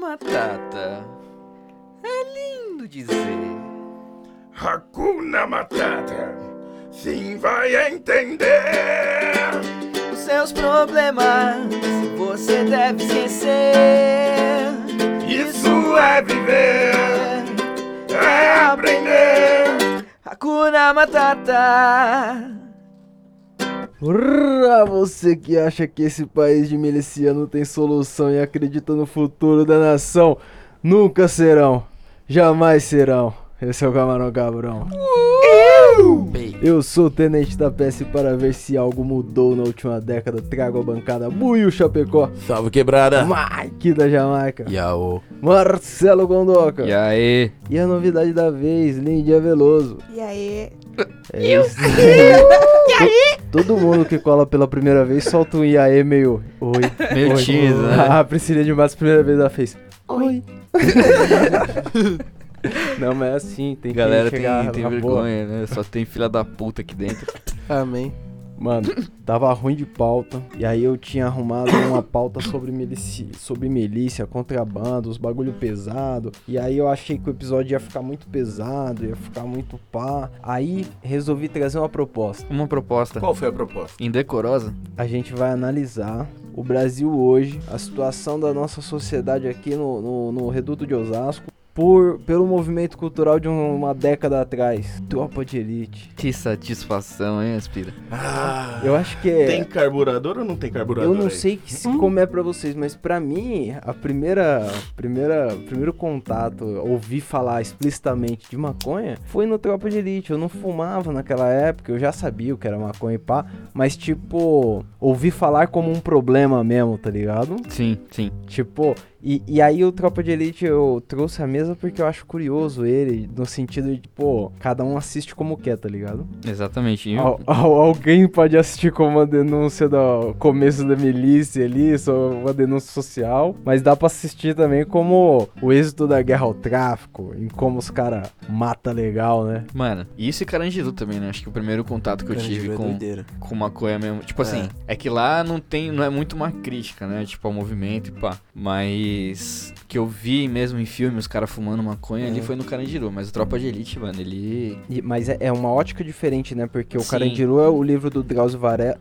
Matata. É lindo dizer. Hakuna Matata. Sim, vai entender. Os seus problemas você deve esquecer. Isso é viver, é aprender. Hakuna Matata. Urra, você que acha que esse país de miliciano tem solução e acredita no futuro da nação, nunca serão, jamais serão. Esse é o Camarão Cabrão. Eu sou o Tenente da PS para ver se algo mudou na última década. Trago a bancada Buiu Chapecó, Salve quebrada. Mike da Jamaica, Yaô. Marcelo Gondoca E aí? e a novidade da vez, Lindia Veloso. E aí? É isso. e aí? Todo mundo que cola pela primeira vez solta um iaê meio. Oi. Meio oi. tímido, né? A Priscilia de Matos, primeira vez ela fez. Oi. Não, mas é assim, tem Galera que tem, tem na boa. vergonha, né? Só tem filha da puta aqui dentro. Amém. Mano, tava ruim de pauta. E aí eu tinha arrumado uma pauta sobre milícia, sobre milícia, contrabando, os bagulho pesado. E aí eu achei que o episódio ia ficar muito pesado, ia ficar muito pá. Aí resolvi trazer uma proposta. Uma proposta Qual foi a proposta? indecorosa. A gente vai analisar o Brasil hoje, a situação da nossa sociedade aqui no, no, no Reduto de Osasco. Por, pelo movimento cultural de um- uma década atrás. Tropa de elite. Que satisfação, hein, Aspira? Ah, Eu acho que é. tem carburador ou não tem carburador? Eu não aí? sei que como é pra vocês, mas pra mim, a primeira, primeira, primeiro contato, ouvir falar explicitamente de maconha, foi no Tropa de Elite. Eu não fumava naquela época, eu já sabia o que era maconha e pá, mas tipo, ouvi falar como um problema mesmo, tá ligado? Sim, sim. Tipo, e, e aí o Tropa de Elite eu trouxe a mesa porque eu acho curioso ele, no sentido de, pô, cada um assiste como quer, tá ligado? Exatamente. Al- al- alguém pode assistir como uma denúncia do começo da milícia ali, só uma denúncia social, mas dá pra assistir também como o êxito da guerra ao tráfico, em como os caras matam legal, né? Mano, e isso e Carandiru também, né? Acho que o primeiro contato que eu tive é com, doideira. com maconha mesmo. Tipo assim, é que lá não tem. Não é muito uma crítica, né? Tipo, ao movimento e pá. Mas que eu vi mesmo em filme os caras fumando maconha ali foi no Carandiru. Mas o Tropa de Elite, mano, ele. E- mas é, é uma ótica diferente, né? Porque o Sim. Carandiru é o livro do Drauzio Varela.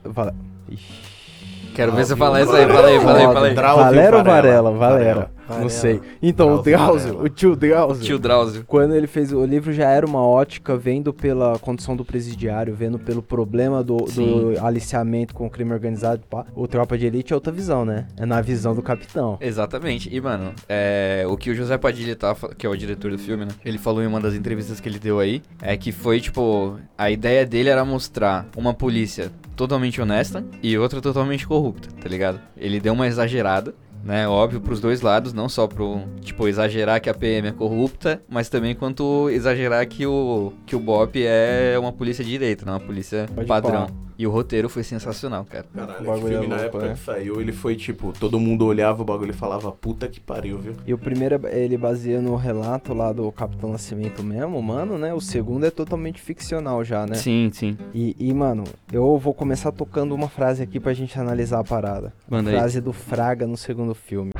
Quero ver você Drauzio falar isso aí, fala aí, fala aí, fala aí. Drauzio Valera ou Varela? Varela? Valera. Varela. Não sei. Então, o Drauzio Drauzio, Varela. o tio Drauzio. Tio Drauzio. Quando ele fez o livro já era uma ótica vendo pela condição do presidiário, vendo pelo problema do, do aliciamento com o crime organizado. Pá. O Tropa de Elite é outra visão, né? É na visão do capitão. Exatamente. E, mano, é, o que o José Padilha tá, que é o diretor do filme, né? Ele falou em uma das entrevistas que ele deu aí, é que foi, tipo, a ideia dele era mostrar uma polícia totalmente honesta e outra totalmente corrupta, tá ligado? Ele deu uma exagerada. Né, óbvio pros dois lados, não só pro, tipo, exagerar que a PM é corrupta, mas também quanto exagerar que o que o BOP é uma polícia de direito, não uma polícia Pode padrão. E o roteiro foi sensacional, cara. Caralho, O bagulho filme é na louco, época né? que saiu, ele foi tipo, todo mundo olhava o bagulho e falava, puta que pariu, viu? E o primeiro é- ele baseia no relato lá do Capitão Nascimento mesmo, mano, né? O segundo é totalmente ficcional já, né? Sim, sim. E, e, mano, eu vou começar tocando uma frase aqui pra gente analisar a parada. Manda aí. frase do Fraga no segundo filme.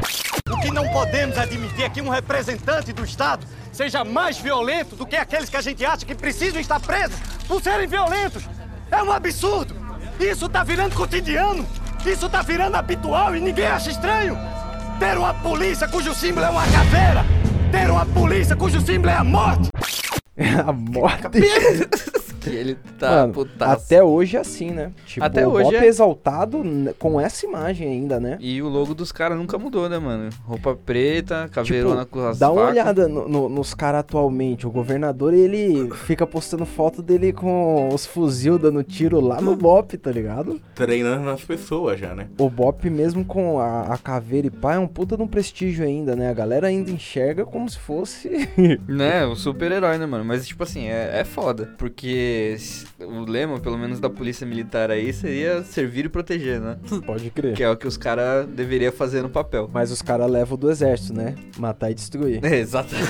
O que não podemos admitir é que um representante do Estado seja mais violento do que aqueles que a gente acha que precisam estar presos por serem violentos. É um absurdo. Isso tá virando cotidiano. Isso tá virando habitual e ninguém acha estranho. Ter uma polícia cujo símbolo é uma caveira. Ter uma polícia cujo símbolo é a morte. a morte. Que ele tá Mano, putaço. até hoje é assim, né? Tipo, Até o hoje Bop é. exaltado com essa imagem ainda, né? E o logo dos caras nunca mudou, né, mano? Roupa preta, caveirona com as Tipo, Dá uma facas. olhada no- no- nos caras atualmente. O governador, ele fica postando foto dele com os fuzil dando tiro lá no Bop, tá ligado? Treinando nas pessoas já, né? O Bop, mesmo com a, a caveira e pá, é um puta de um prestígio ainda, né? A galera ainda enxerga como se fosse. Né, o super-herói, né, mano? Mas, tipo assim, é, é foda. Porque Porque o lema, pelo menos da polícia militar aí, seria servir e proteger, né? Pode crer. Que é o que os caras deveriam fazer no papel. Mas os caras levam do exército, né? Matar e destruir. É, exatamente.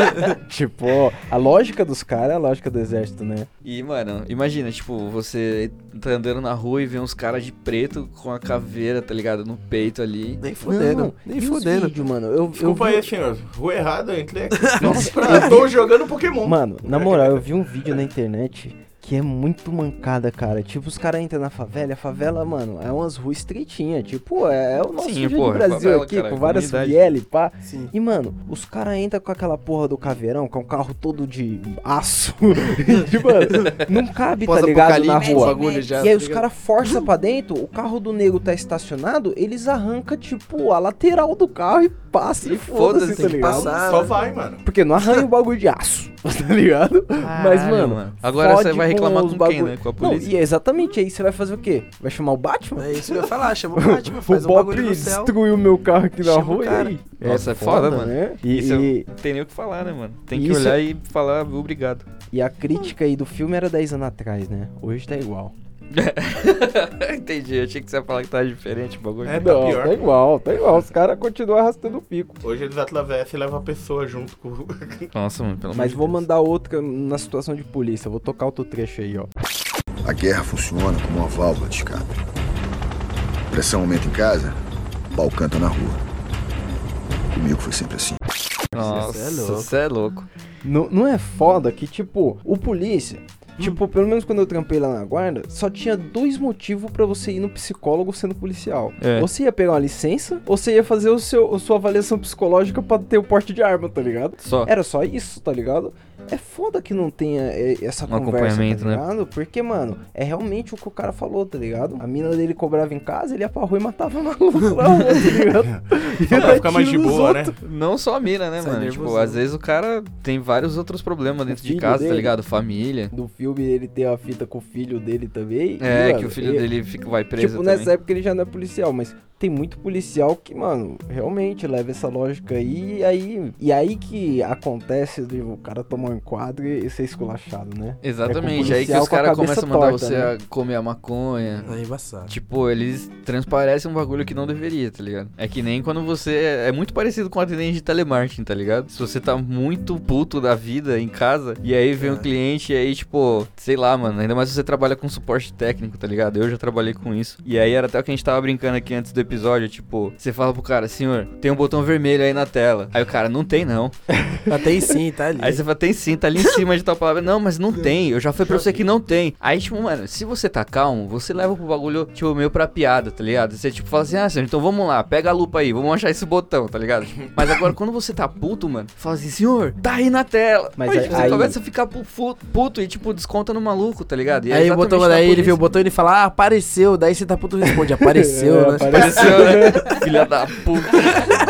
tipo, a lógica dos caras é a lógica do exército, né? E, mano, imagina, tipo, você tá andando na rua e vê uns caras de preto com a caveira, tá ligado? No peito ali. Nem fudendo, nem e os fudendo. vídeos, mano? Eu, eu Desculpa vi... aí, senhor. Rua errada, eu entrei aqui. Nossa, tô jogando Pokémon. Mano, na moral, eu vi um vídeo na internet que é muito mancada, cara. Tipo, os caras entram na favela, e a favela, mano, é umas ruas estreitinhas. Tipo, é, é o nosso Sim, jeito porra, do Brasil favela, aqui, cara, com várias e pá. Sim. E, mano, os caras entram com aquela porra do caveirão, que é um carro todo de aço. e, mano, não cabe, tá ligado, na rua. já. E aí tá os caras forçam pra dentro, o carro do nego tá estacionado, eles arrancam, tipo, a lateral do carro e passam e foda-se, foda-se, tá ligado? passar. Só vai, mano. Porque não arranha o bagulho de aço, tá ligado? Mas, Caralho, mano, Agora você vai reclamar com quem, bagulho- né? Com a Não, polícia. e é exatamente, aí você vai fazer o quê? Vai chamar o Batman? É isso que eu ia falar, chama o Batman, faz o um Bob bagulho no céu. destruiu meu carro aqui na Chama rua e aí? Nossa, é foda, mano. né? E, Isso eu- e, Não tem nem o que falar, né, mano? Tem que Isso- olhar e falar obrigado. e a crítica aí do filme era 10 anos atrás, né? Hoje tá igual. Entendi, eu achei que você ia falar que tava diferente o bagulho. É, tá Não, pior. tá igual, tá igual. Os caras continuam arrastando o pico. Hoje eles atravessam e levam a pessoa junto com o... Nossa, mano, pelo amor Mas vou Deus. mandar outra na situação de polícia. Vou tocar outro trecho aí, ó. A guerra funciona como uma válvula de escape. Pressão aumenta em casa, pau canta na rua. Comigo foi sempre assim. Nossa, Cê é louco. você é louco. Não, não é foda que, tipo, o polícia. Tipo, pelo menos quando eu trampei lá na guarda, só tinha dois motivos pra você ir no psicólogo sendo policial. É. Você ia pegar uma licença, ou você ia fazer o seu, a sua avaliação psicológica pra ter o porte de arma, tá ligado? Só. Era só isso, tá ligado? É foda que não tenha é, essa Um conversa, tá acompanhamento, né? ligado? Porque, mano, é realmente o que o cara falou, tá ligado? A mina dele cobrava em casa, ele ia pra rua e matava maluco rua, tá ligado? Só pra ficar mais de boa, né? Não só a mina, né, Sai mano? Tipo, às vezes o cara tem vários outros problemas dentro de casa, tá dele. ligado? Família. Do filme ele tem a fita com o filho dele também. É, e, que mano, o filho e- dele fica, vai preso Tipo, também. nessa época ele já não é policial, mas tem muito policial que, mano, realmente leva essa lógica aí. E aí, e aí que acontece o cara tomar um enquadro e ser esculachado, né? Exatamente, É com o aí que os caras começam a mandar torta, você né? a comer a maconha. Aí embaçado. Tipo, eles transparecem um bagulho que não deveria, tá ligado? É que nem quando você. É muito parecido com o atendente de telemarketing, tá ligado? Se você tá muito puto da vida em casa, e aí vem um É. cliente, e aí, tipo, sei lá, mano. Ainda mais se você trabalha com suporte técnico, tá ligado? Eu já trabalhei com isso. E aí era até o que a gente tava brincando aqui antes do episódio, tipo, você fala pro cara, senhor, tem um botão vermelho aí na tela. Aí o cara, não tem não. Ah, tem sim, tá ali. Aí você fala, tem sim, tá ali em cima de tal palavra. Não, mas não tem. Eu já falei pra você que não tem. Aí, tipo, mano, se você tá calmo, você leva pro bagulho, tipo, meio pra piada, tá ligado? Você, tipo, fala assim, ah, senhor, então vamos lá, pega a lupa aí, vamos achar esse botão, tá ligado? Mas agora, quando você tá puto, mano, fala assim, senhor, tá aí na tela. Mas Aí, tipo, você aí- começa a ficar puto e, tipo, desconta no maluco, tá ligado? E é Aí o botão, daí ele vê o botão e ele fala, ah, apareceu. Daí você tá puto responde, apareceu, É, né? Apareceu, né? Filha da puta.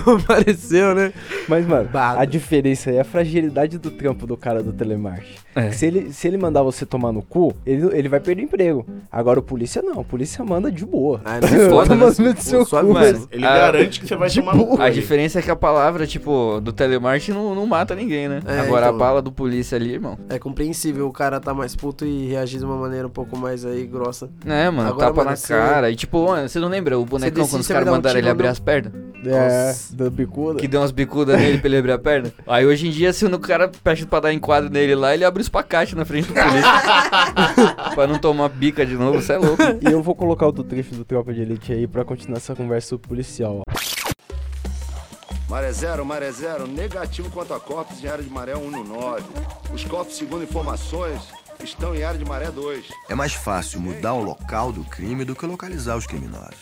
apareceu, né? Mas, mano, Bago. a diferença aí é a fragilidade do trampo do cara do telemarketing. É. Se, ele, se ele mandar você tomar no cu, ele, ele vai perder o emprego. Agora o polícia não, o polícia manda de boa. Ah, não é foda, né? seu cu, mano. Ele Ah, garante que você vai de tomar no cu. A diferença é que a palavra, tipo, do telemarketing não, não mata ninguém, né? É, Agora então. a bala do polícia ali, irmão. É compreensível o cara tá mais puto e reagir de uma maneira um pouco mais aí grossa. É, mano, Agora, tapa mano, na você- cara. E tipo, mano, você não lembra o bonecão decide quando os caras dar um mandaram ele abrir as pernas? É, Nossa. da bicuda. Que deu umas bicudas nele pra ele abrir a perna? Aí hoje em dia, se o cara pede pra dar enquadro nele lá, ele abre os pacates na frente do polícia. pra não tomar bica de novo, você é louco. E eu vou colocar outro trecho do Tropa de Elite aí pra continuar essa conversa sobre policial, ó. Maré zero, maré zero, negativo quanto a corpos em área de maré 1 no 9. Os corpos, segundo informações, estão em área de maré 2. É mais fácil mudar o local do crime do que localizar os criminosos.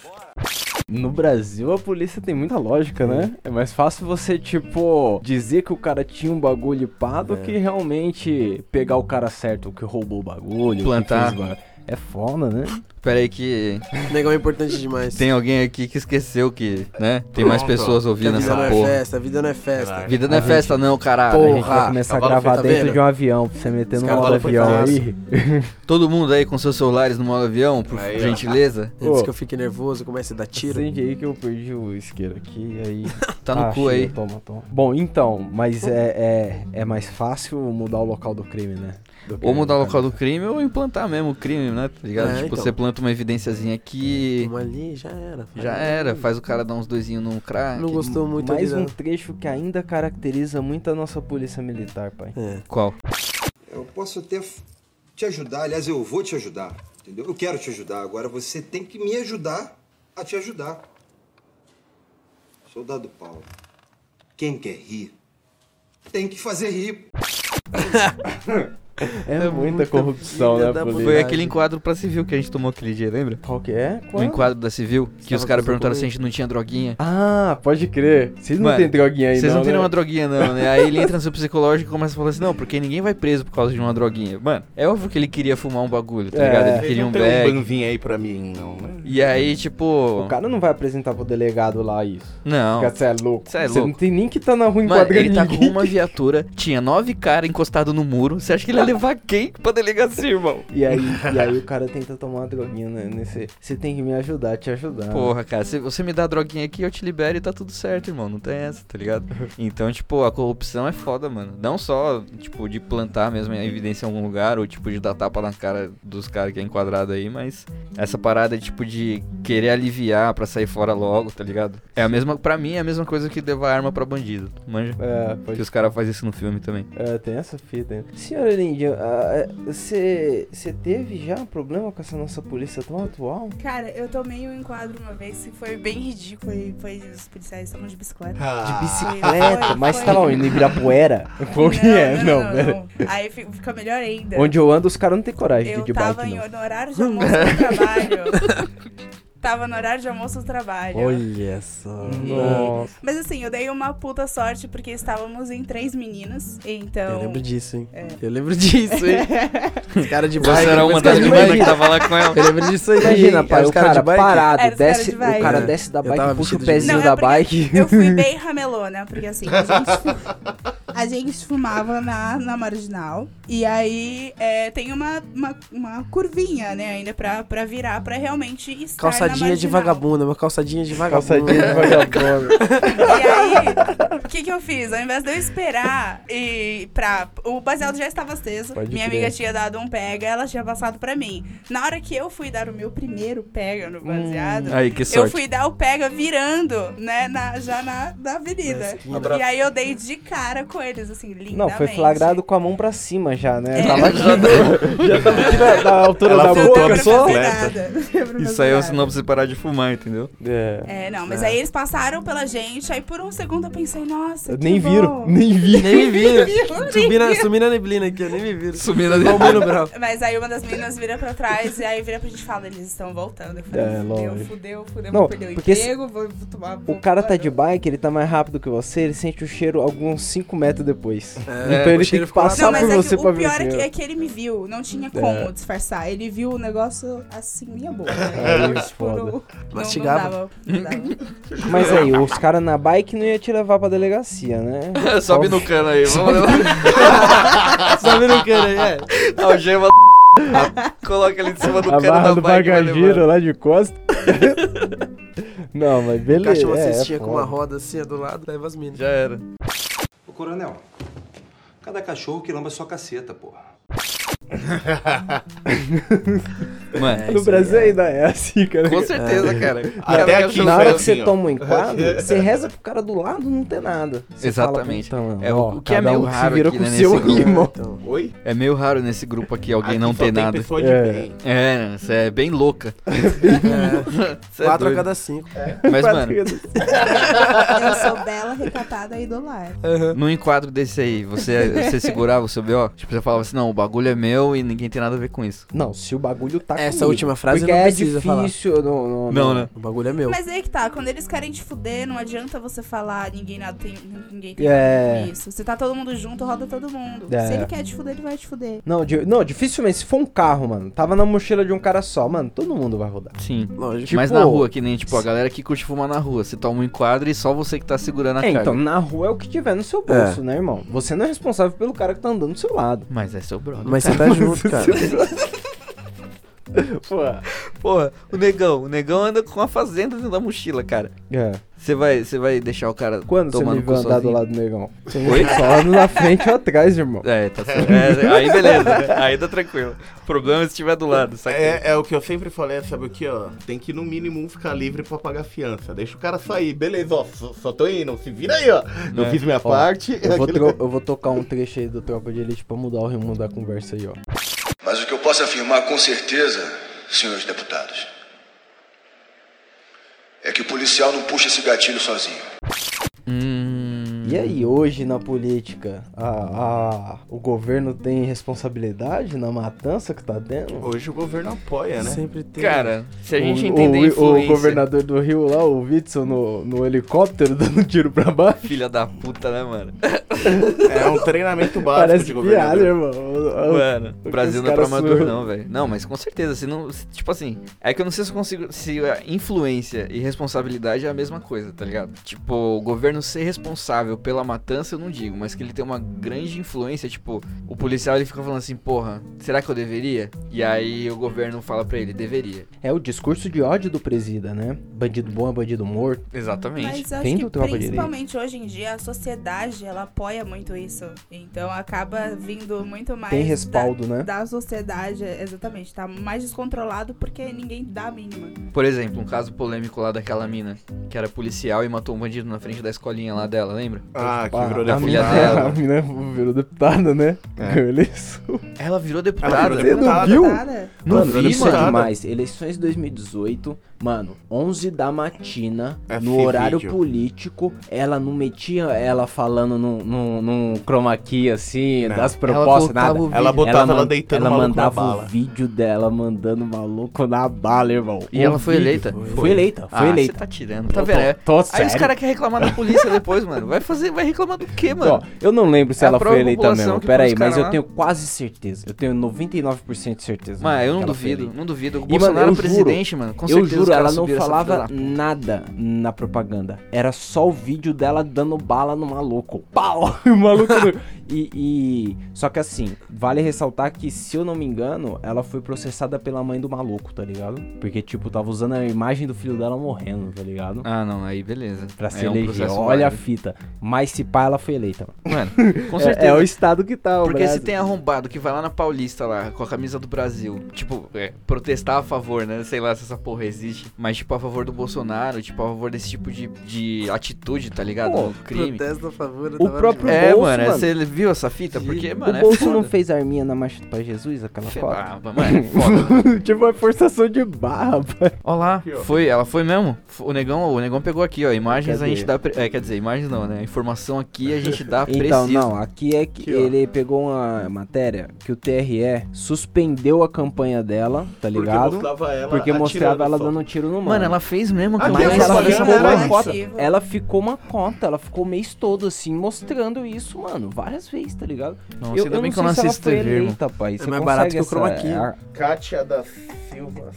No Brasil, a polícia tem muita lógica, né? É mais fácil você, tipo, dizer que o cara tinha um bagulho pá do que realmente pegar o cara certo, o que roubou o bagulho. o que Plantar. fez o bagulho. É foda, né? Pera aí que Negão é importante demais. tem alguém aqui que esqueceu que, né? Tem mais pessoas Que a ouvindo vida não essa é porra. festa, a vida não é festa. Caralho. Vida não é A festa não, caralho. Porra. A gente vai começar a gravar tá dentro vendo? de um avião, pra você meter no modo avião aí. Todo mundo aí com seus celulares no modo avião, por Aí, ó. gentileza. Antes Ô. que eu fique nervoso, comece a dar tiro. Acende aí que eu perdi o isqueiro aqui, aí... Tá no Ah, cu aí. Toma, toma. Bom, então, mas é, é, é mais fácil mudar o local do crime, né? Do que- Ou mudar o local do crime ou implantar mesmo o crime, né? Tá ligado? É, tipo, então. você planta uma evidênciazinha aqui, Uma ali, já era. já era, faz o cara dar uns doisinhos num crack. Não gostou muito Mais um trecho que ainda caracteriza muito a nossa polícia militar, pai. É. Qual? Eu posso até te ajudar, aliás, eu vou te ajudar, entendeu? Eu quero te ajudar, agora você tem que me ajudar a te ajudar. Soldado Paulo, quem quer rir, tem que fazer rir. É, muita corrupção, né, polícia? Foi aquele enquadro pra civil que a gente tomou aquele dia, lembra? Qual que é? O Qual? enquadro da civil, que os caras perguntaram se a gente não tinha droguinha. Ah, pode crer. Vocês não Mano, tem droguinha aí, Vocês não, não, tem né? nenhuma droguinha, não, né? Aí ele entra no seu psicológico e começa a falar assim, não, porque ninguém vai preso por causa de uma droguinha. Mano, é óbvio que ele queria fumar um bagulho, tá É. ligado? Ele Ele queria não um tem um bag. banvinho aí pra mim, não, né? E aí, tipo. O cara não vai apresentar pro delegado lá isso. Não. Porque você é louco. Cê é Você não louco. tem nem que tá na rua Mano, enquadrando ele tá com uma viatura, tinha nove caras encostados no muro. Você acha que ele levar quem pra delegacia, irmão? E aí, e aí o cara tenta tomar uma droguinha né, nesse. Você tem que me ajudar, te ajudar. Porra, cara, se você me dá a droguinha aqui, eu te libero e tá tudo certo, irmão. Não tem essa, tá ligado? Então, tipo, a corrupção é foda, mano. Não só, tipo, de plantar mesmo a evidência em algum lugar, ou tipo, de dar tapa na cara dos caras que é enquadrado aí, mas essa parada, tipo, de querer aliviar pra sair fora logo, tá ligado? É a mesma, pra mim, é a mesma coisa que levar arma pra bandido, manja? É, Que pode os caras fazem isso no filme também. É, tem essa fita aí. Senhora Lindia, você teve já problema com essa nossa polícia tão atual? Cara, eu tomei um enquadro uma vez que foi bem ridículo. e Foi os policiais estavam de bicicleta. De Foi- bicicleta? foi- Mas você foi- tava indo em Ibirapuera? Qual que é? Não, pera. não. Aí fi- fica melhor ainda. Onde eu ando, os caras não tem coragem de eu de tava bike, em- não. no horário de almoço do trabalho. Tava no horário de almoço do trabalho. Olha só. Nossa. Mas assim, eu dei uma puta sorte porque estávamos em três meninas. Então. Eu lembro disso, hein? É. Eu lembro disso, hein? Os caras de Você bike. era os uma caras das de meninas bike. que tava lá com ela. Eu lembro disso aí. Imagina, pai, Era os o cara de bike. parado, Era caras desce, de bike. o cara É. desce da bike, puxa o de- pezinho Não, é da porque bike. Eu fui bem ramelona, porque assim, a gente, a gente fumava na, na marginal. E aí é, tem uma, uma, uma curvinha, né, ainda pra, pra virar, pra realmente estar na Calçadinha de vagabunda, uma calçadinha de vagabunda. Calçadinha de vagabundo. E aí, que que eu fiz? Ao invés de eu esperar e pra... O baseado já estava aceso. Pode minha crer. amiga tinha dado um pega, ela tinha passado pra mim. Na hora que eu fui dar o meu primeiro pega no baseado, Aí, que eu sorte. fui dar o pega virando, né, na, já na, na avenida. E aí eu dei de cara com eles, assim, lindamente. Não, foi flagrado com a mão pra cima já, né? É. Tava aqui, já tava aqui da, da altura Ela da boca só. Isso aí é o sinal pra você parar de fumar, entendeu? É. É, não, mas aí eles passaram pela gente, aí por um segundo eu pensei, nossa, que Nem viram, nem viram. Nem me viram. Nem Subi na, viram. subi na neblina aqui, eu nem me viram. Subindo ali. Igual o Mano Brown. Mas aí uma das meninas vira pra trás e aí vira pra gente e fala, eles estão voltando. Eu falei, É, fudeu, fudeu, fudeu, Não, vou perder o emprego, vou, vou tomar... O vou- cara tá de bike, ele tá mais rápido que você, ele sente o cheiro alguns 5 metros depois. É, então o ele tem que passar Não, mas por é você que pra o ver pior o é que, é que ele me viu, não tinha como disfarçar. Ele viu o negócio assim, minha boca. Né? tipo, foda. não, não, não Mastigava. dava, não dava. Mas aí, os caras na bike não ia te levar pra delegacia, né? Sobe no cano aí, vamos levar. Sabe no cara aí? É. Algema. Coloca ele em cima do A cano da do bike. bagageiro lá de costa. não, mas beleza. Caixa uma é, é cestinha com uma roda assim, ó, do lado, leva as minas. Já era. Ô, coronel, cada cachorro que lamba sua caceta, porra. Mano, No Brasil ainda é assim, cara. com certeza, cara. Até aqui Na foi hora que você toma um enquadro, você reza pro cara do lado não ter nada. Você Exatamente. Fala, "Puta, mano, É, o- ó, o que é meio um se raro vira aqui, com né, o seu nesse grupo. irmão. Então, Oi? É meio raro nesse grupo aqui alguém Aqui não só ter tem nada. pessoa de É. bem. É, você é bem louca. é, Cê é quatro a cada cinco. Mas, mano, Eu sou bela, recatada retratada aí do lar. No enquadro desse aí, você, você segurava o seu B.O.? Tipo, você falava assim, não, o bagulho é meu e ninguém tem nada a ver com isso. Não, se o bagulho tá Essa comigo. última frase Porque não é precisa falar. difícil, não, não, Não, né? O bagulho é meu. Mas aí que tá, quando eles querem te fuder, não adianta você falar ninguém nada tem, ninguém tem É. isso. Se tá todo mundo junto, roda todo mundo. É. Se ele quer te fuder, ele vai te fuder. Não, di- não, dificilmente. Se for um carro, mano, tava na mochila de um cara só, mano, todo mundo vai rodar. Sim. Lógico. Mas Tipo- na rua, que nem, tipo, a galera que curte fumar na rua. Você toma um enquadro e só você que tá segurando a É, carga. então, na rua é o que tiver no seu bolso, né, irmão? Você não é responsável pelo cara que tá andando do seu lado. Mas é seu brother. Mas você tá junto, cara. Pô. Porra, o negão, o negão anda com a fazenda dentro da mochila, cara. É. Você vai, você vai deixar o cara Quando você tomando me cu viu andar do lado do negão? Oi? Só na frente ou atrás, irmão. É, tá certo. É, aí beleza, né? aí tá tranquilo. O problema é se estiver do lado, sabe? É, é o que eu sempre falei, sabe o que, ó? Tem que no mínimo um ficar livre pra pagar fiança. Deixa o cara sair. Beleza, ó, só, só tô indo. Se vira aí, ó. Eu É. fiz minha Ó, parte. Eu vou, aquele- eu vou tocar um trecho aí do Tropa de Elite pra mudar o rumo da conversa aí, ó. Mas o que eu posso afirmar com certeza, senhores deputados, é que o policial não puxa esse gatilho sozinho. Hum. E aí, hoje na política, a, a- o governo tem responsabilidade na matança que tá tendo? Hoje o governo apoia, né? Sempre tem. Cara, se a gente o, entender o, o influência... governador do Rio lá, o Witzel, no, no helicóptero dando tiro pra baixo. Filha da puta, né, mano? É um treinamento básico Parece de piada, governador. irmão. O- o- Mano, o o Brasil não é pra amador, não, velho. Não, mas com certeza, se não. se- tipo assim, é que eu não sei se eu consigo. Se a influência e responsabilidade é a mesma coisa, tá ligado? Tipo, o governo ser responsável pela matança, eu não digo, mas que ele tem uma grande influência, tipo, o policial ele fica falando assim, porra, será que eu deveria? E aí o governo fala pra ele, deveria. É o discurso de ódio do presida, né? Bandido bom é bandido morto. Exatamente. Mas acho Vem que do Tropa de Elite. principalmente hoje em dia a sociedade ela apoia muito isso. Então acaba vindo muito mais Tem respaldo, da, né? da sociedade, exatamente. Tá mais descontrolado porque ninguém dá a mínima. Por exemplo, um caso polêmico lá daquela mina, que era policial e matou um bandido na frente da escolinha lá dela, lembra? Ah, que virou a filha mina, dela. A mina virou deputada, né? É. Ganhou eleição. Ela virou Ela deputada. virou Você não deputada. viu? Não mano, vi, isso mano. é demais. Eleições 2018, mano, 11 da matina, É no horário vídeo. político, ela não metia ela falando num, num, num chroma key, assim, Não. das Ela propostas, colocava nada. Ela botava ela, man- deitando ela mandava bala. o vídeo dela mandando o maluco na bala, irmão. E O ela foi vídeo. eleita? Foi, eleita, foi ah, eleita. Você tá tirando, tá Tô- vendo? É. Aí os sério. caras querem reclamar da polícia depois, mano. Vai fazer, vai reclamar do quê, mano? Ó, eu não lembro se É a ela foi eleita mesmo. Pera aí, os mas caras eu lá. tenho quase certeza. Eu tenho 99% de certeza. Mas eu não ela foi duvido, não duvido. O E, Bolsonaro mano, eu presidente, mano. Com eu certeza os juro, ela não falava nada na propaganda. Era só o vídeo dela dando bala no maluco. Pau! O maluco. E, e- Só que assim, vale ressaltar que, se eu não me engano, ela foi processada pela mãe do maluco, tá ligado? Porque, tipo, tava usando a imagem do filho dela morrendo, tá ligado? Ah, não, aí beleza. Pra Aí se é um eleger. Olha a válido. fita. Mas se pá, ela foi eleita. Mano. Mano, com É- certeza. É, o estado que tá, o Porque se Brasil. tem arrombado que vai lá na Paulista lá, com a camisa do Brasil, tipo, é, protestar a favor, né? Sei lá se essa porra existe. Mas, tipo, a favor do Bolsonaro, tipo, a favor desse tipo de, de atitude, tá ligado? Pô, crime. Protesto a favor O próprio É, Bolso, mano, mano. você viu essa fita? Porque, mano, o é Bolso não foda. fez arminha na marcha pra Jesus, aquela Fe- foto? Ah, mano, é foda. tipo, uma forçação de barra, pai. Ó lá, foi, ela foi mesmo. O negão, o negão pegou aqui, ó. Imagens Cadê? a gente dá. pre- É, quer dizer, imagens não, né? Informação aqui a gente dá Então, preciso. não, aqui é que Aqui, ó. ele pegou uma matéria que o TRE suspendeu a campanha dela, tá Porque ligado? mostrava ela Porque mostrava ela dando tiro no mano. Mano, ela fez mesmo Aqui, Mas ela ficou uma cota. Ela ficou uma cota, ela ficou o mês todo assim, mostrando isso, mano, várias vezes, tá ligado? Nossa, ainda bem que eu não assisto TV, eleita, pai. Você mais barato que o chroma key. a- Kátia da Silva.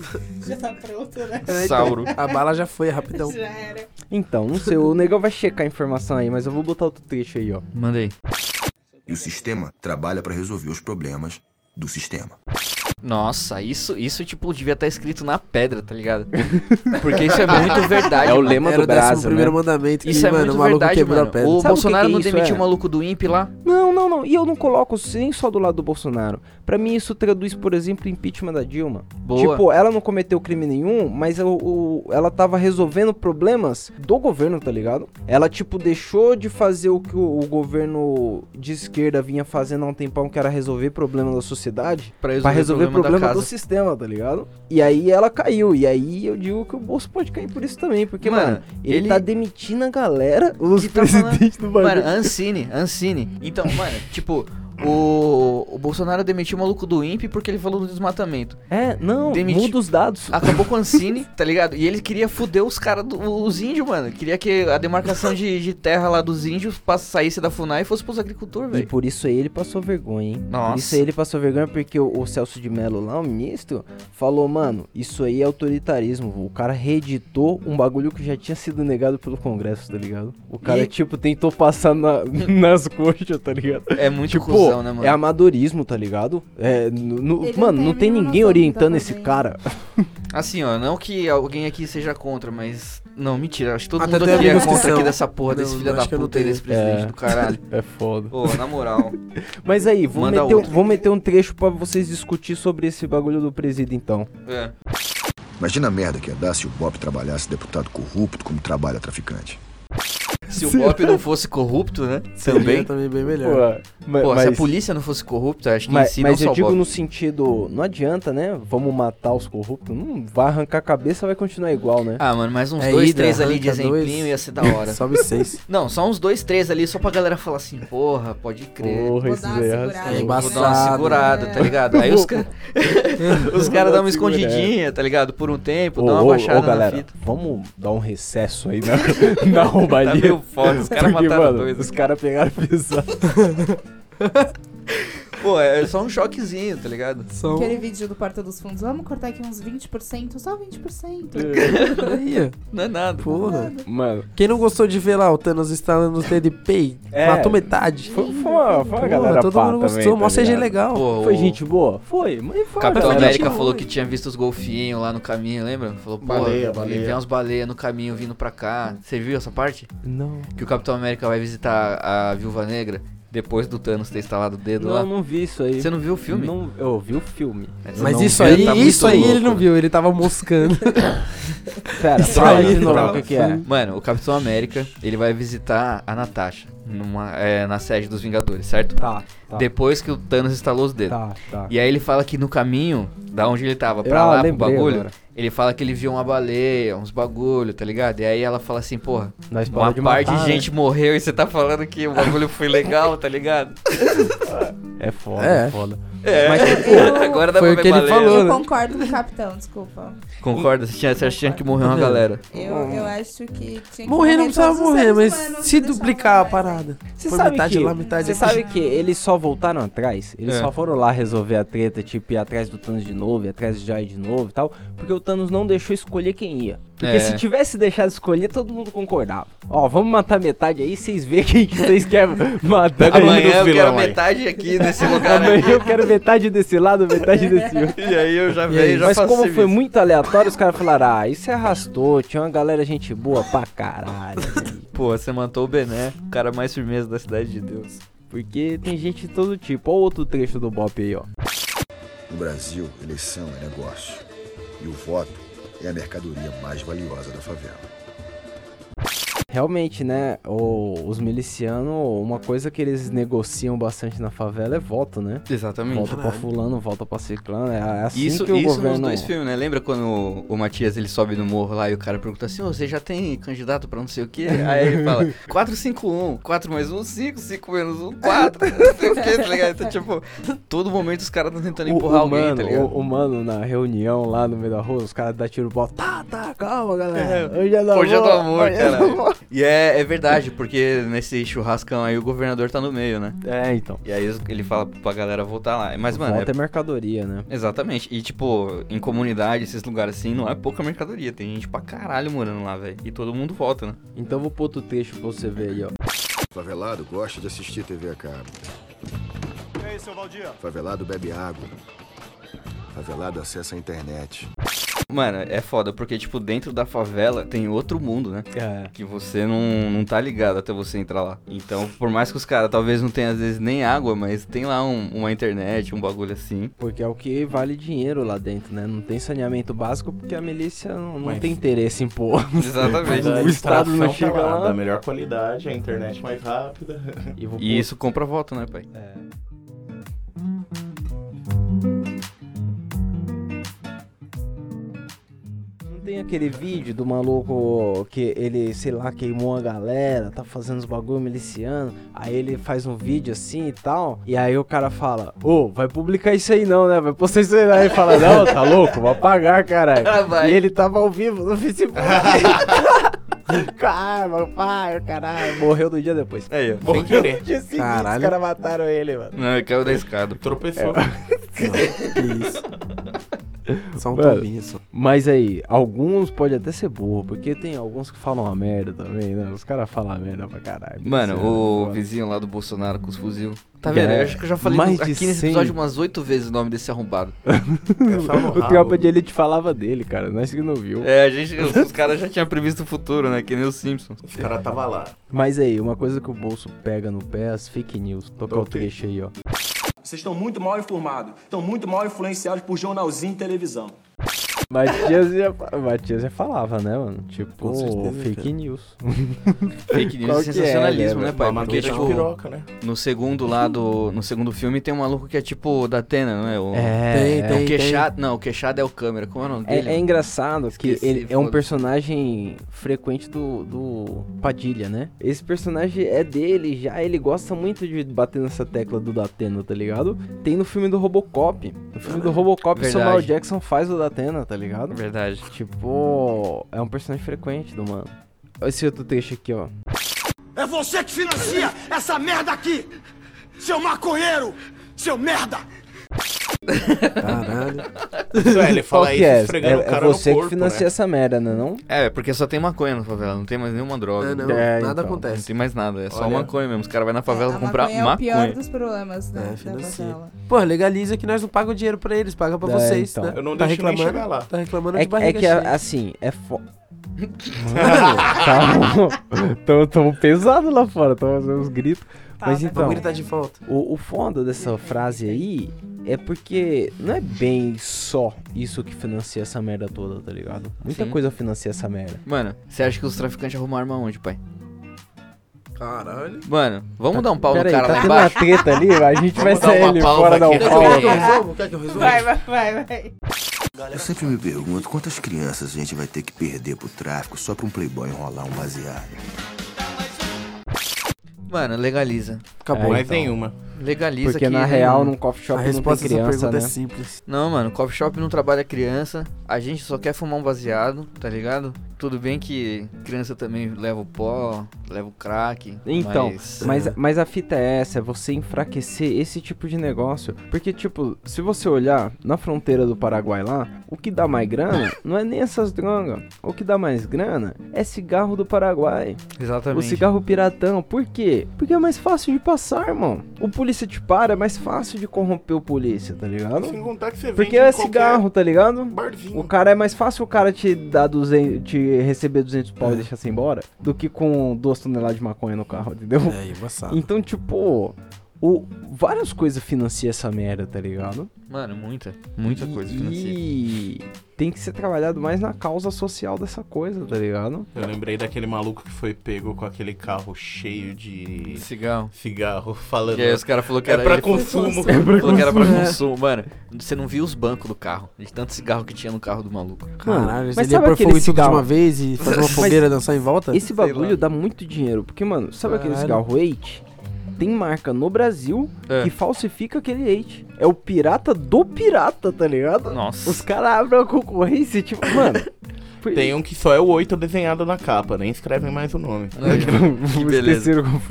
Já tá pronto, né? Sauro. A bala já foi, rapidão. Já era. Então, não sei, o negão vai checar a informação aí, mas eu vou botar outro trecho aí, ó. Mandei. E o sistema trabalha para resolver os problemas do sistema. Nossa, isso, isso, tipo, devia estar escrito na pedra, tá ligado? Porque isso é muito verdade. É o mano. lema Era do Brasil, primeiro né? mandamento que, Isso é mano, muito o maluco verdade, quebrou mano. a pedra. O Sabe que Bolsonaro que é não demitiu é? o maluco do INPE lá? Não, não, não. E eu não coloco nem só do lado do Bolsonaro. Pra mim, isso traduz, por exemplo, o impeachment da Dilma. Boa. Tipo, ela não cometeu crime nenhum, mas o, o- ela tava resolvendo problemas do governo, tá ligado? Ela, tipo, deixou de fazer o que o, o governo de esquerda vinha fazendo há um tempão, que era resolver problemas da sociedade, Pra resolver, pra resolver resolver problema do sistema, tá ligado? E aí ela caiu. E aí eu digo que o bolso pode cair por isso também. Porque, mano, Mano, ele, ele- tá demitindo a galera, os Que tá presidentes do bagulho. Mano, Ancine, Ancine. Então, mano, tipo, o, o Bolsonaro demitiu o maluco do INPE porque ele falou do desmatamento. É, não, Demiti- muda os dados. Acabou com o Ancine, tá ligado? E ele queria fuder os caras, os índios, mano. Queria que a demarcação de, de terra lá dos índios saísse da FUNAI e fosse pros agricultores, E velho. por isso aí ele passou vergonha, hein? Por Nossa. isso aí ele passou vergonha porque o, o Celso de Mello lá, o ministro, falou, mano, isso aí é autoritarismo. O cara reeditou um bagulho que já tinha sido negado pelo Congresso, tá ligado? O cara, E- tipo, tentou passar na- nas coxas, tá ligado? É muito Tipo, né, mano? é amadorismo, tá ligado? É, no- mano, não não tem ninguém orientando esse cara. Assim, ó, não que alguém aqui seja contra, mas. Não, mentira. Acho que todo Até mundo aqui é contra aqui dessa porra Não, desse filho da puta e desse presidente É. do caralho. É foda. Pô, na moral. Mas aí, vou Manda meter, um- outro. vou meter um trecho pra vocês discutir sobre esse bagulho do presídio, então. É. Imagina a merda que ia dar se o Bob trabalhasse deputado corrupto como trabalha traficante. Se o Bop não fosse corrupto, né? Seria Também. também bem melhor. ma- Pô, se a mas- polícia não fosse corrupta, acho que em Mas, si mas não eu digo Bop. no sentido, não adianta, né? Vamos matar os corruptos. Não vai arrancar a cabeça, vai continuar igual, né? Ah, mano, mais uns É dois, Hydra, três ali de arranca dois. exemplinho ia ser da hora. Sobe seis. Não, só uns dois, três ali, só pra galera falar assim, porra, pode crer. Porra, Vou esses dar uma aí segurada. arrastam. É Vou dar uma embaçado. segurada, tá ligado? Aí os, ca... os caras dão uma escondidinha, tá ligado? Por um tempo, Ô, dá uma ô, baixada ô, galera, na fita. vamos dar um recesso aí na, na roubalheira. Foda, os caras mataram mano, dois. Os caras pegaram pesado. Pô, é só um choquezinho, tá ligado? São... Aquele vídeo do Porta dos Fundos, vamos cortar aqui uns 20%, só 20%. Aí, Não é nada. porra. Mano, Quem não gostou de ver lá o Thanos instalando os dedos de pay, É. matou metade. foi, foi uma, foi uma galera todo pá mundo gostou, também, mó tá CG ligado? legal. Pô, Foi o gente boa? Foi, mas foi Capitão galera América falou que tinha visto os golfinhos lá no caminho, lembra? Falou, pô, Baleia, baleia. vê umas baleias no caminho vindo pra cá. Você viu essa parte? Não, Que o Capitão América vai visitar a Viúva Negra depois do Thanos ter instalado o dedo lá. não, não vi isso aí. Você não viu o filme? Não, eu vi o filme. Você Mas não isso viu? aí, Tá isso aí ele louco. não viu, ele tava moscando. Pera, Isso fala aí, de novo não. o que, que é. Mano, o Capitão América, ele vai visitar a Natasha numa, é, na sede dos Vingadores, certo? Tá, tá. Depois que o Thanos instalou os dedos. Tá, tá. E aí ele fala que no caminho, da onde ele tava, pra Ah, lá, pro bagulho, agora. Ele fala que ele viu uma baleia, uns bagulho, tá ligado? E aí ela fala assim, porra, Nós uma de parte matar, de né? gente morreu e você tá falando que o bagulho foi legal, tá ligado? É foda, É. é foda. É, Mas, Eu- agora dá Foi pra o ver que ele baleia. falou, Eu né? concordo com o capitão, desculpa. Concorda? Você tinha, você tinha que morrer uma galera. Eu, eu acho que tinha que Morrer não precisava morrer, mas se duplicar a parada. Você Foi sabe metade que, lá, metade Você aqui. sabe que eles só voltaram atrás? Eles É. só foram lá resolver a treta, tipo, ir atrás do Thanos de novo, ir atrás do Jai de novo e tal, porque o Thanos não deixou escolher quem ia. Porque É. se tivesse deixado escolher, todo mundo concordava. Ó, vamos matar metade aí, vocês veem quem que vocês querem matar. Amanhã eu quero aí. metade aqui nesse lugar Amanhã aqui. eu quero metade desse lado, metade desse outro. E aí eu já vejo, já Mas faço como foi serviço. muito aleatório, os caras falaram, ah, isso se arrastou, tinha uma galera gente boa pra caralho. Pô, você matou o Bené, o cara mais firmeza da cidade de Deus. Porque tem gente de todo tipo. Olha outro trecho do Bop aí, ó. No Brasil, eleição é negócio. E o voto é a mercadoria mais valiosa da favela. Realmente, né, o- os milicianos, uma coisa que eles negociam bastante na favela é voto, né? Exatamente. Volta pra fulano, volta pra ciclano, é assim Isso, que o isso nos governo... dois filmes, né? Lembra quando o, o Matias ele sobe no morro lá e o cara pergunta assim: "Ô, você já tem candidato pra não sei o quê? Aí ele fala: 451, 4 mais 1, 5, 5 menos 1, 4. Não sei o quê, tá ligado? Então, tipo, todo momento os caras estão tentando O, empurrar o alguém, mano, tá ligado? o, o mano na reunião lá no meio da rua, os caras dão tiro alto. Tá, tá, calma, galera. É, hoje é do amor. Hoje é do amor, hoje é do cara. E é, é verdade, porque nesse churrascão aí o governador tá no meio, né? É, então. E aí ele fala pra galera voltar lá. Mas, mano, Volta é- é mercadoria, né? Exatamente. E, tipo, em comunidade, esses lugares assim, não é pouca mercadoria. Tem gente pra caralho morando lá, velho. E todo mundo volta, né? Então eu vou pôr outro trecho pra você ver aí, ó. Favelado gosta de assistir TV a cabo. E aí, seu Valdir? Favelado bebe água. Favelado acessa a internet. Mano, é foda, porque, tipo, dentro da favela tem outro mundo, né? É. Que você não, não tá ligado até você entrar lá. Então, por mais que os caras talvez não tenham, às vezes, nem água, mas tem lá um- uma internet, um bagulho assim. Porque é o que vale dinheiro lá dentro, né? Não tem saneamento básico porque a milícia não, não Mas- tem interesse em pôr. Exatamente. O Estado não distração chega tá lá. Da melhor qualidade, a internet mais rápida. E, vou E isso compra voto, né, pai? É. tem aquele vídeo do maluco que ele, sei lá, queimou a galera, tá fazendo os bagulho miliciano. Aí ele faz um vídeo assim e tal. E aí o cara fala: Ô, vai publicar isso aí não, né? Vai postar isso aí. Aí fala: Não, tá louco? Vou apagar, caralho. Ah. E ele tava ao vivo no Facebook. Caramba, pai, caralho. Morreu do dia depois. Aí, ó. Sem querer. No dia seguinte, Caralho. os caras mataram ele, mano. Não, ele caiu da escada. Tropeçou. Que isso. Só um tombinho só. Mas aí, alguns pode até ser burro, porque tem alguns que falam uma merda também, né? Os caras falam merda pra caralho. Mano, é o vizinho lá do Bolsonaro com os fuzil. Tá É, vendo? Eu acho que eu já falei mais no- de aqui nesse 100. episódio umas oito vezes o nome desse arrombado. É O. Tropa de Elite falava dele, cara. Nós que não viu. É, a gente, os, os caras já tinham previsto o futuro, né? Que nem os Simpsons. Os caras tava lá. Mas aí, uma coisa que o bolso pega no pé é as fake news. Tocar o trecho aí, ó. Vocês estão muito mal informados, estão muito mal influenciados por jornalzinho e televisão. Matias já, Matias já falava, né, mano? Tipo, certeza, fake cara. news. Fake news Qual e que é, sensacionalismo, né, né, pai? Porque, tipo, piroca, né? no segundo lá do. No segundo filme tem um maluco que é tipo da Atena, não é? O, É, Tem, é tem, o queixado. Não, o queixado é o câmera. Como é o nome É, dele? é engraçado que Esqueci, ele é um personagem frequente do, do Padilha, né? Esse personagem é dele já, ele gosta muito de bater nessa tecla do Datena, tá ligado? Tem no filme do Robocop. No filme do Robocop, o. Samuel Jackson faz o Datena, tá ligado? Verdade. Tipo, é um personagem frequente do mano. Olha esse outro trecho aqui, ó. É você que financia essa merda aqui! Seu maconheiro! Seu merda! Caralho. É, ele fala isso é? esfregando É, o é cara você no corpo, que financia né? essa merda, né não? É, porque só tem maconha na favela, não tem mais nenhuma droga. É, não, É, nada então. Não acontece. tem mais nada, é só Olha. maconha mesmo. Os caras vão na favela a comprar maconha é o pior maconha. dos problemas da, É, da favela. Pô, legaliza que nós não pagamos dinheiro pra eles, paga pra É, vocês, então. né? Eu não tá deixo reclamando, chegar lá. Tá reclamando É, de que- é barriga que, cheia. assim, é fo... Mano, tá, tão, tão pesado lá fora, tão fazendo uns gritos. Mas Vamos então, gritar de volta. o, o foda dessa frase aí é porque não é bem só isso que financia essa merda toda, tá ligado? Muita Sim. coisa financia essa merda. Mano, você acha que os traficantes arrumam arma onde, pai? Caralho. Mano, vamos dar um pau no aí, cara tá lá tendo uma embaixo. treta ali, a gente vai Vamos dar sair uma ali pausa fora dar aqui. um Quer pau. Quer que eu aqui. resolva? Quer que eu resolva? Vai, vai, vai, vai. Eu sempre me pergunto quantas crianças a gente vai ter que perder pro tráfico só pra um playboy enrolar um baseado. Mano, legaliza. Acabou. É, Mais então. nenhuma. Legaliza Porque que na real, num coffee shop A não resposta tem criança, pergunta né? é simples. Não, mano, coffee shop não trabalha criança. A gente só quer fumar um baseado, tá ligado? Tudo bem que criança também leva o pó, leva o crack. Então, mas... mas, mas a fita é essa, é você enfraquecer esse tipo de negócio. Porque, tipo, se você olhar na fronteira do Paraguai lá, o que dá mais grana não é nem essas drogas. O que dá mais grana é cigarro do Paraguai. O Exatamente. cigarro piratão. Por quê? Porque é mais fácil de passar, irmão. O polícia te para, é mais fácil de corromper o polícia, tá ligado? Sem contar que você Porque é cigarro, tá ligado? Barzinho. O cara é mais fácil o cara te dar 200, te receber 200 pau e deixar você embora do que com duas toneladas de maconha no carro, entendeu? É, embaçado. Então, tipo, o, várias coisas financiam essa merda, tá ligado? Mano, muita. Muita coisa financia. E tem que ser trabalhado mais na causa social dessa coisa, tá ligado? Eu lembrei daquele maluco que foi pego com aquele carro cheio de Cigarro. cigarro, falando. E aí os caras falaram que É era pra ele falou- consumo. Falou que era pra consumo. consumo. Mano, você não viu os bancos do carro. De tanto cigarro que tinha no carro do maluco. Caralho, mas ele ia sabe pôr aquele fogo em tudo de cigarro? uma vez e fazer uma fogueira e dançar em volta? Esse bagulho dá muito dinheiro, porque, mano, sabe aquele Caralho. cigarro Eight? Tem marca no Brasil É. que falsifica aquele Eight. É o pirata do pirata, tá ligado? Nossa. Os caras abrem a concorrência, tipo, mano. Tem um que só é o 8 desenhado na capa, nem escrevem mais o nome. que beleza. Esqueceram como.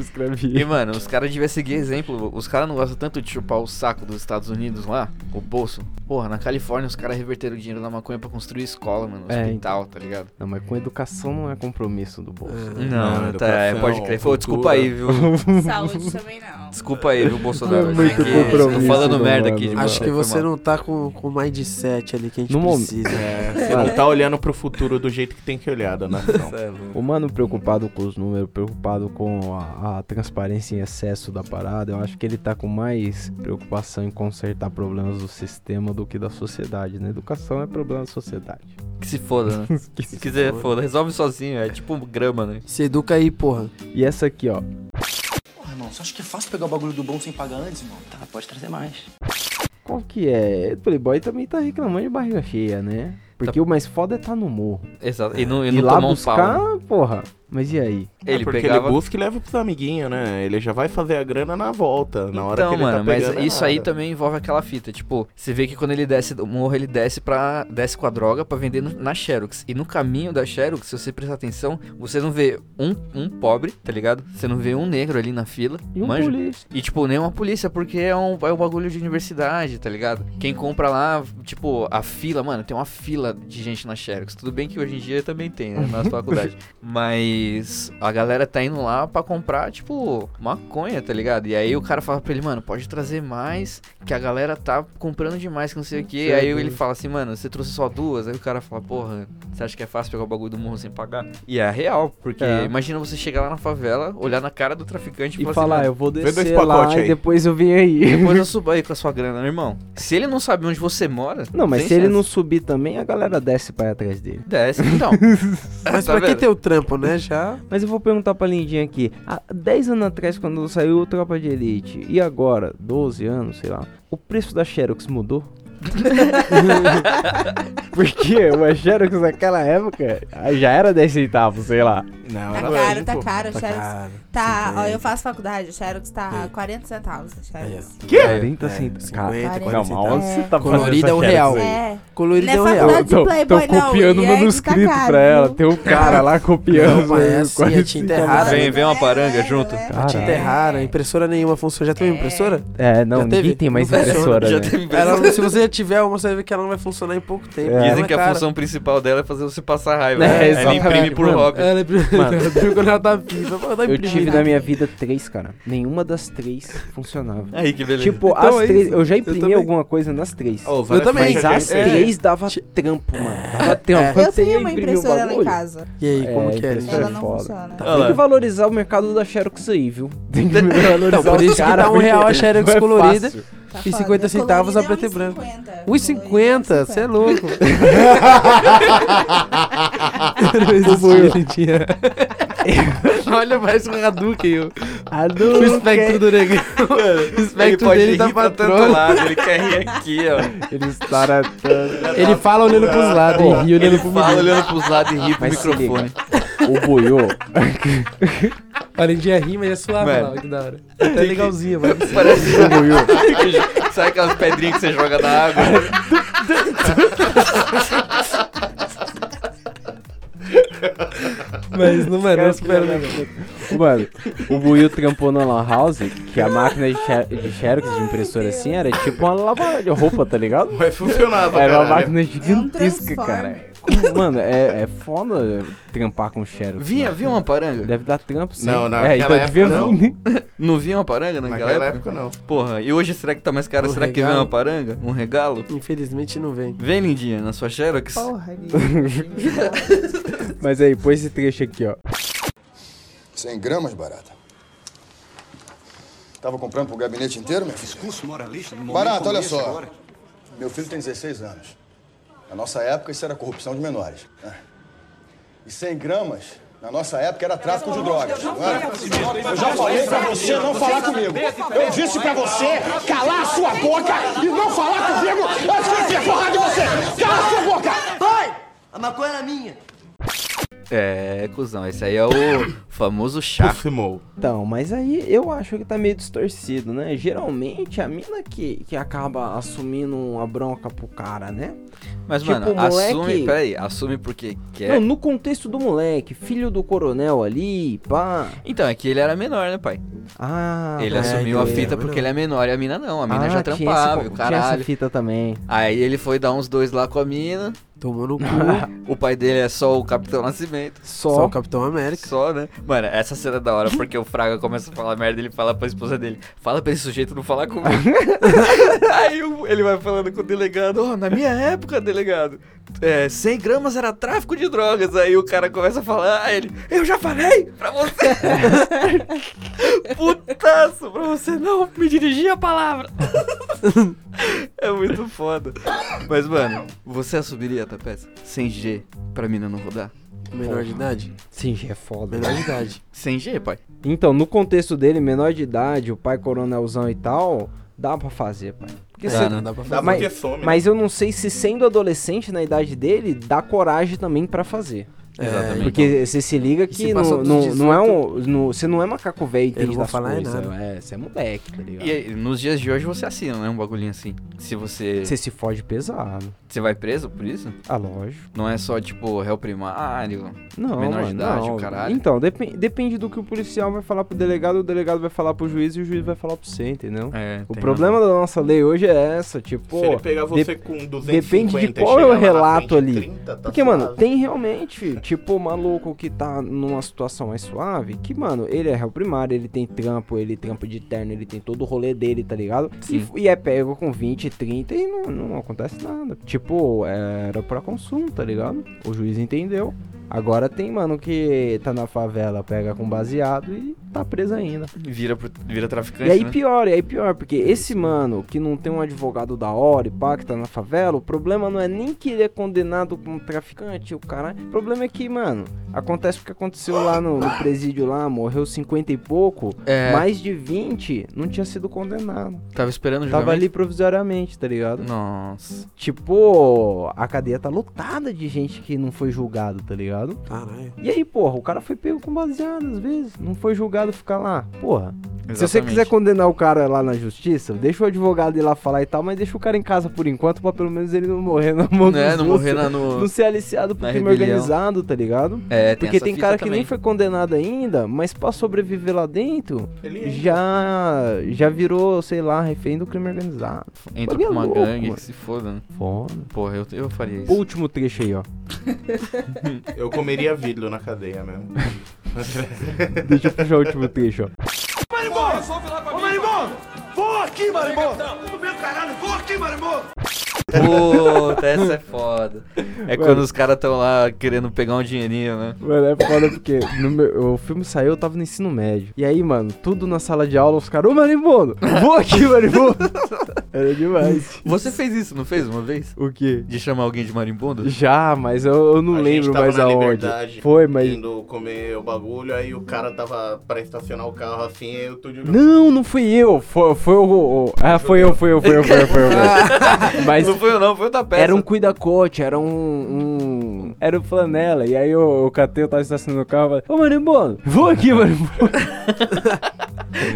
E, mano, os caras deviam seguir exemplo. Os caras não gostam tanto de chupar o saco dos Estados Unidos lá, o bolso. Porra, na Califórnia os caras reverteram o dinheiro da maconha pra construir escola, mano. É, Hospital, tá ligado? Não, mas com educação não é compromisso do bolso. É. Não, Não, tá, é, pode crer. Pô, desculpa aí, viu? Saúde também não. Desculpa aí, viu, Bolsonaro? Não é muito que- compromisso Tô falando do merda mano, aqui de. Acho que você não tá com com o mindset ali que a gente No momento- precisa. É, você não tá olhando pro futuro do jeito que tem que olhar da nação. O mano preocupado com os números, preocupado com a, a transparência em excesso da parada, eu acho que ele tá com mais preocupação em consertar problemas do sistema do que da sociedade, né? Educação é problema da sociedade. Que se foda, né? Se quiser, foda. Resolve sozinho, é tipo grama, né? Se educa aí, porra. E essa aqui, ó. Porra, irmão, você acha que é fácil pegar o bagulho do bom sem pagar antes, irmão? Tá, pode trazer mais. Qual que é? O Playboy também tá reclamando de barriga cheia, né? Porque o mais foda é tá no morro. Exato. E não, e E não lá tomar um buscar, pau. né? porra. Mas e aí? Ele É porque pegava... ele busca e leva pros amiguinhos, né? Ele já vai fazer a grana na volta, na hora então, que ele mano, tá mas pegando. é isso aí também envolve aquela fita. Tipo, você vê que quando ele desce do morro, ele desce pra. desce com a droga pra vender no- na Xerox. E no caminho da Xerox, se você prestar atenção, você não vê um, um pobre, tá ligado? Você não vê um negro ali na fila. E um manja? polícia. E, tipo, nem uma polícia, porque é um, é um bagulho de universidade, tá ligado? Quem compra lá, tipo, a fila, mano, tem uma fila de gente na Xerox. Tudo bem que hoje em dia também tem, né? Na faculdade. Mas a galera tá indo lá pra comprar, tipo, maconha, tá ligado? E aí o cara fala pra ele, mano, pode trazer mais, que a galera tá comprando demais, que não sei o quê. Aí ele fala assim, mano, você trouxe só duas? Aí o cara fala, porra, você acha que é fácil pegar o bagulho do morro sem pagar? E é real, porque É. imagina você chegar lá na favela, olhar na cara do traficante e, E falar falar, assim, eu vou descer lá pacotes e aí. depois eu venho aí. depois eu subo aí com a sua grana, né, irmão. Se ele não sabe onde você mora. Não, mas se ele não subir também, a galera desce pra ir atrás dele. Desce, então. Mas Tá pra que vendo? ter o trampo, né? Já. Mas eu vou perguntar pra Lindinha aqui. Há 10 anos atrás, quando saiu o Tropa de Elite, e agora, 12 anos, sei lá, o preço da Xerox mudou? Porque uma Xerox naquela época já era 10 centavos, sei lá. Não, Tá era caro, bem, tá caro. Tá Xerox caro. Tá, ó, 50. eu faço faculdade, o Xerox tá É. 40 centavos. Xerox. Aí, ó. 40 É, centavos. 50, Cara, 40 não, mas onde É. você tá fazendo Colorida é um Xerox real. aí? É. Colorido Não é é um real. não, copiando o aí que tá manuscrito caro, pra ela. Tem um cara lá copiando. Não, mas é assim, é tinta errada. Vem, vem uma É, paranga é, junto. é. Cara, Tinta é rara, impressora nenhuma funciona. Já teve É. impressora? É, não, Já ninguém teve? tem mais impressora, Já né? teve não- se você tiver uma, você vai ver que ela não vai funcionar em pouco tempo. É. Dizem é que a cara. função principal dela é fazer você passar raiva. É, né? Ela imprime por mano. hobby. Ela é Mano. quando ela tá viva. tá Eu imprimindo. tive na minha vida três, cara. Nenhuma das três funcionava. Aí, que beleza. Tipo, Então as é três. isso. Eu já Eu imprimi também. alguma coisa nas três. Ô, Eu também. Mas as de- três dava trampo, mano. Dava trampo. Eu tenho uma impressora lá em casa. E aí, como É, que é? Ela não funciona. Tem que valorizar o mercado da Xerox aí, viu? Tem que valorizar Então, por isso que cara, tá um real a Xerox é colorida. Tá E foda. 50 centavos a Colorida preto e é branco. 1,50. 1,50, você é louco. Olha, parece um Hadouken. o- Hadouken. O espectro do negão. O ele espectro pode dele tá pra trás. lado, ele quer rir aqui, ó. Ele está todo. Ele fala olhando pros lados e ri olhando Ele pro fala menino. olhando pros lados e ri pro microfone. O Buiô. Além de rir, mas é suave Mano. lá, que da hora. É legalzinho, mano. Parece O Buiô. Sabe aquelas pedrinhas que você joga na água? Mas não, mano, é super legal. Mano, o Buiu trampou na Lan House, que a máquina de, xe- de Xerox, de impressora assim, era tipo uma lavadora de roupa, tá ligado? Mas funcionava, Era uma máquina gigantesca, Transformer. cara. Como- mano, é, é foda trampar com Xerox. Vinha, vinha uma paranga? Deve dar trampo, sim. Não, é, naquela então devia época, não. vir. Não vinha uma paranga naquela, Naquela época? época, não. Porra, e hoje será que tá mais caro? Um será que vem regalo? uma paranga? Um regalo? Infelizmente não vem. Vem, lindinha, na sua Xerox? Porra, Mas aí, põe esse trecho aqui, ó. 100 gramas, barata. Tava comprando pro gabinete inteiro, meu filho? Discurso moralista Barata, olha só. agora. Meu filho tem 16 anos. Na nossa época, isso era corrupção de menores. né? E 100 gramas, na nossa época, era tráfico de drogas. não era? Eu já falei pra você não falar comigo. Eu disse pra você calar a sua boca e não falar comigo antes que eu enfie a porrada de você. Cala a sua boca! Vai! A maconha era minha. É, cuzão, esse aí é o famoso chá. Então, mas aí eu acho que tá meio distorcido, né? Geralmente a mina que, que acaba assumindo uma bronca pro cara, né? Mas, Tipo, mano, o moleque- assume, peraí, assume porque quer. Não, no contexto do moleque, filho do coronel ali, pá. Então, é que ele era menor, né, pai? Ah, ele é, assumiu a fita é. porque ele é menor e a mina não. A mina Ah, já tinha trampava, esse- o Tinha essa caralho. fita também. Aí ele foi dar uns dois lá com a mina. Tomou no cu. O pai dele é só o Capitão Nascimento. Só o Capitão América. Só, né? Mano, essa cena é da hora, porque o Fraga começa a falar merda, ele fala pra esposa dele, fala pra esse sujeito não falar comigo. Aí ele vai falando com o delegado, ó, na minha época, delegado, é, 100 gramas era tráfico de drogas. Aí o cara começa a falar, aí ele, eu já falei pra você. Putaço, pra você não me dirigir a palavra. é muito foda. Mas, mano, você assumiria, Tapete? Sem G, pra mina não rodar? Menor de idade? Sim, é foda. Menor de idade. Sem G, pai. Então, no contexto dele, menor de idade, o pai coronelzão e tal, Dá pra fazer, pai. Porque Dá, cê- né? Dá pra Dá fazer. mas, porque some, né? mas eu não sei se sendo adolescente na idade dele, dá coragem também pra fazer. Exatamente. Porque você se liga que se não, não, não é 18? um. não- Você não é macaco velho e não das falar coisas. nada. É, você é moleque, tá ligado? E aí, nos dias de hoje você assina, né? Um bagulhinho assim. Se você. Você se fode pesado. Você vai preso por isso? Ah, lógico. Não é só, tipo, réu primário, Não, menor mano, de idade, não. o caralho. Então, depen- depende do que o policial vai falar pro delegado, o delegado vai falar pro juiz e o juiz vai falar pro você, entendeu? É, O problema da nossa lei hoje é essa, tipo. Se ele pegar você de- com 250 Depende de qual é o relato ali. 30, tá Porque, mano, suave. tem realmente, tipo, maluco que tá numa situação mais suave, que, mano, ele é réu primário, ele tem trampo, ele trampo de terno, ele tem todo o rolê dele, tá ligado? E, Sim. e é pego com 20, 30 e não, não acontece nada. Tipo, era pra consumo, tá ligado? O juiz entendeu. Agora tem, mano, que tá na favela, pega com baseado e tá preso ainda. Vira, vira traficante, E aí né? pior, e aí pior, porque esse mano que não tem um advogado da hora e pá, que tá na favela, o problema não é nem que ele é condenado como traficante, o cara. O problema é que, mano, acontece o que aconteceu lá no, no presídio lá, morreu 50 e pouco, É. mais de 20 não tinha sido condenado. Tava esperando o Tava julgamento? ali provisoriamente, tá ligado? Nossa. Tipo, a cadeia tá lotada de gente que não foi julgado, tá ligado? Caralho. E aí, porra, o cara foi pego com baseado às vezes, não foi julgado ficar lá. Porra, se você Exatamente. quiser condenar o cara lá na justiça, deixa o advogado ir lá falar e tal, mas deixa o cara em casa por enquanto pra pelo menos ele não morrer na mão dos não morrer na- no- Não ser aliciado por crime rebelião. organizado, tá ligado? É, tem Porque essa tem fita cara que também. nem foi condenado ainda, mas pra sobreviver lá dentro, Ele entra. já já virou, sei lá, refém do crime organizado. Entra pra uma louco, gangue mano. que se foda, né? Foda. Porra, eu, eu faria isso. Último trecho aí, ó. Eu comeria vidro na cadeia mesmo. Deixa eu puxar o último trecho, ó. Marimbondo! Ô, Marimbondo! Voa aqui, Marimbondo! Do meu caralho, voa aqui, Marimbondo! Puta, essa é foda. É Mano. quando os caras tão lá querendo pegar um dinheirinho, né? Mano, é foda porque no meu- o filme saiu, eu tava no ensino médio. E aí, mano, tudo na sala de aula, os caras, ô marimbondo, vou aqui, marimbondo. Era demais. Você fez isso, não fez uma vez? O quê? De chamar alguém de marimbondo? Já, mas eu, eu não A gente lembro tava mais na aonde. Liberdade, Foi, mas. Indo comer o bagulho, aí o cara tava pra estacionar o carro assim, aí eu tô de Não, não fui eu. Foi, foi o, o- Ah, foi eu, foi eu, foi eu, foi eu, foi eu. Foi eu. Mas Não foi eu não, foi outra peça. era um cuida-cote, era um, um- Era o flanela. E aí eu, eu catei, eu tava estacionando o carro e falei, ô marimbondo, vou aqui, marimbondo.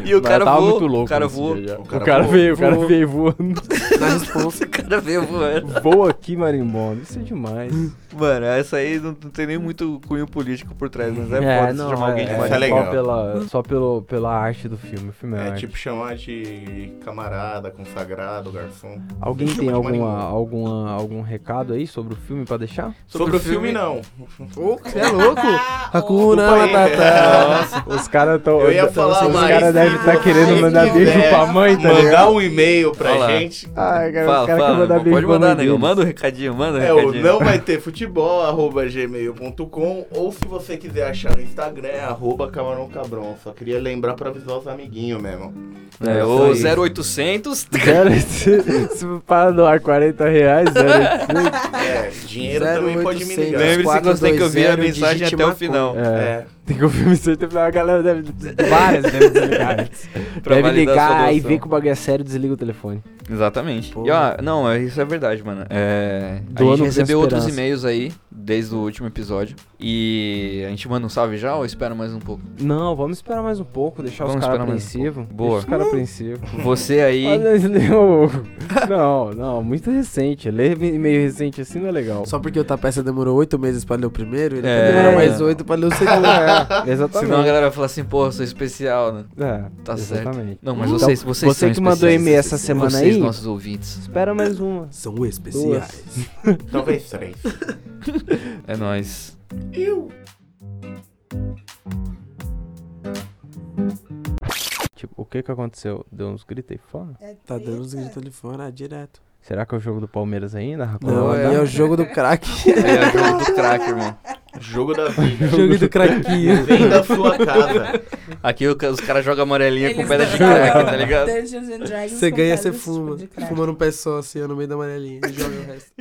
E o cara voou, muito louco o cara voou. dia já. O O cara cara, voou, veio, o cara voou. veio voando. Na resposta. O cara veio voando. Voa aqui, marimbondo. Isso é demais. Mano, essa aí não, não tem nem muito cunho político por trás, mas é, foda se chamar alguém de é. marimbondo. legal. Só, pela, só pelo, pela arte do filme. O filme é, É tipo chamar de camarada, consagrado, garçom. Alguém tem alguma, marimbondo. alguma, algum recado aí sobre o filme pra deixar? Sobre, o filme, não. Você é louco? Hakuna. Matata. Os caras tão. Eu ia falar, Os mas caras devem estar se querendo mandar beijo quiser pra mãe, tá Mandar ligado? um e-mail pra Olha lá. gente. Ai, cara, Fala, os caras fala, querem mandar beijo pode pra mandar, mãe nego. Manda um recadinho, manda um É, o recadinho. não vai ter futebol, arroba gmail.com ou se você quiser achar no Instagram, é arroba camarão cabrão. Só queria lembrar pra avisar os amiguinhos mesmo. É, É, o aí. 0800. Zero, se, se para doar 40 reais, zero. É, dinheiro também pode me 0800. ligar. Lembre-se que você tem que ouvir a 420 mensagem até o final. É, É. tem que ouvir isso aí, tem que- a galera deve. Várias antes. Pra deve ligar e ver que o bagulho é sério, desliga o telefone. Exatamente. Pô. E ó, não, é- isso é verdade, mano. É, a gente recebeu outros e-mails aí, desde o último episódio. E a gente manda um salve já ou espera mais um pouco? Não, vamos esperar mais um pouco, deixar Vamos os caras mais um apreensivos. pouco. Boa. Deixa os caras apreensivos. Você aí. Olha, esse leu- Não, não, muito recente. Ler meio recente assim não é legal. Só porque o Tapeça demorou oito meses pra ler o primeiro, ele É. quer demorar É. mais oito pra ler o segundo. É, exatamente. Senão a galera vai falar assim, pô, eu sou especial, né? É, Tá certo. exatamente. Não, mas Então, vocês, vocês você são que mandou e-mail essa semana vocês, nossos ouvintes. espera mais uma. São especiais. Talvez três. É nóis. Eu. Tipo, o que que aconteceu? Deu uns gritos aí fora? Tá dando uns gritos ali fora, direto. Será que é o jogo do Palmeiras ainda? Não, é o jogo do crack. É o jogo do crack, irmão. Jogo da vida. jogo do craquinho. Vem da sua casa. Aqui o os caras jogam amarelinha com Eles pedra de crack, tá ligado? Dungeons and Dragons Você com ganha, você tipo fuma. crack. Fuma num pé só, assim, ó, no meio da amarelinha. E joga o resto.